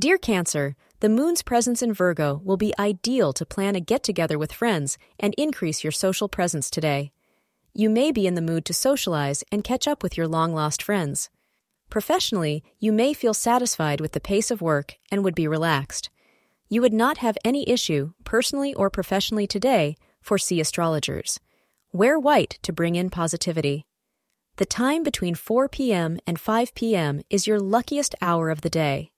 Dear Cancer, the moon's presence in Virgo will be ideal to plan a get together with friends and increase your social presence today. You may be in the mood to socialize and catch up with your long lost friends. Professionally, you may feel satisfied with the pace of work and would be relaxed. You would not have any issue, personally or professionally today, foresee astrologers. Wear white to bring in positivity. The time between 4 p.m. and 5 p.m. is your luckiest hour of the day.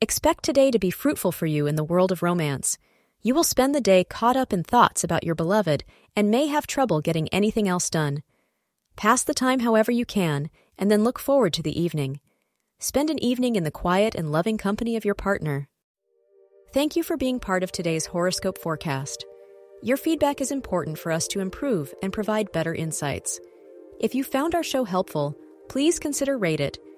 Expect today to be fruitful for you in the world of romance. You will spend the day caught up in thoughts about your beloved and may have trouble getting anything else done. Pass the time however you can, and then look forward to the evening. Spend an evening in the quiet and loving company of your partner. Thank you for being part of today's horoscope forecast. Your feedback is important for us to improve and provide better insights. If you found our show helpful, please consider rate it.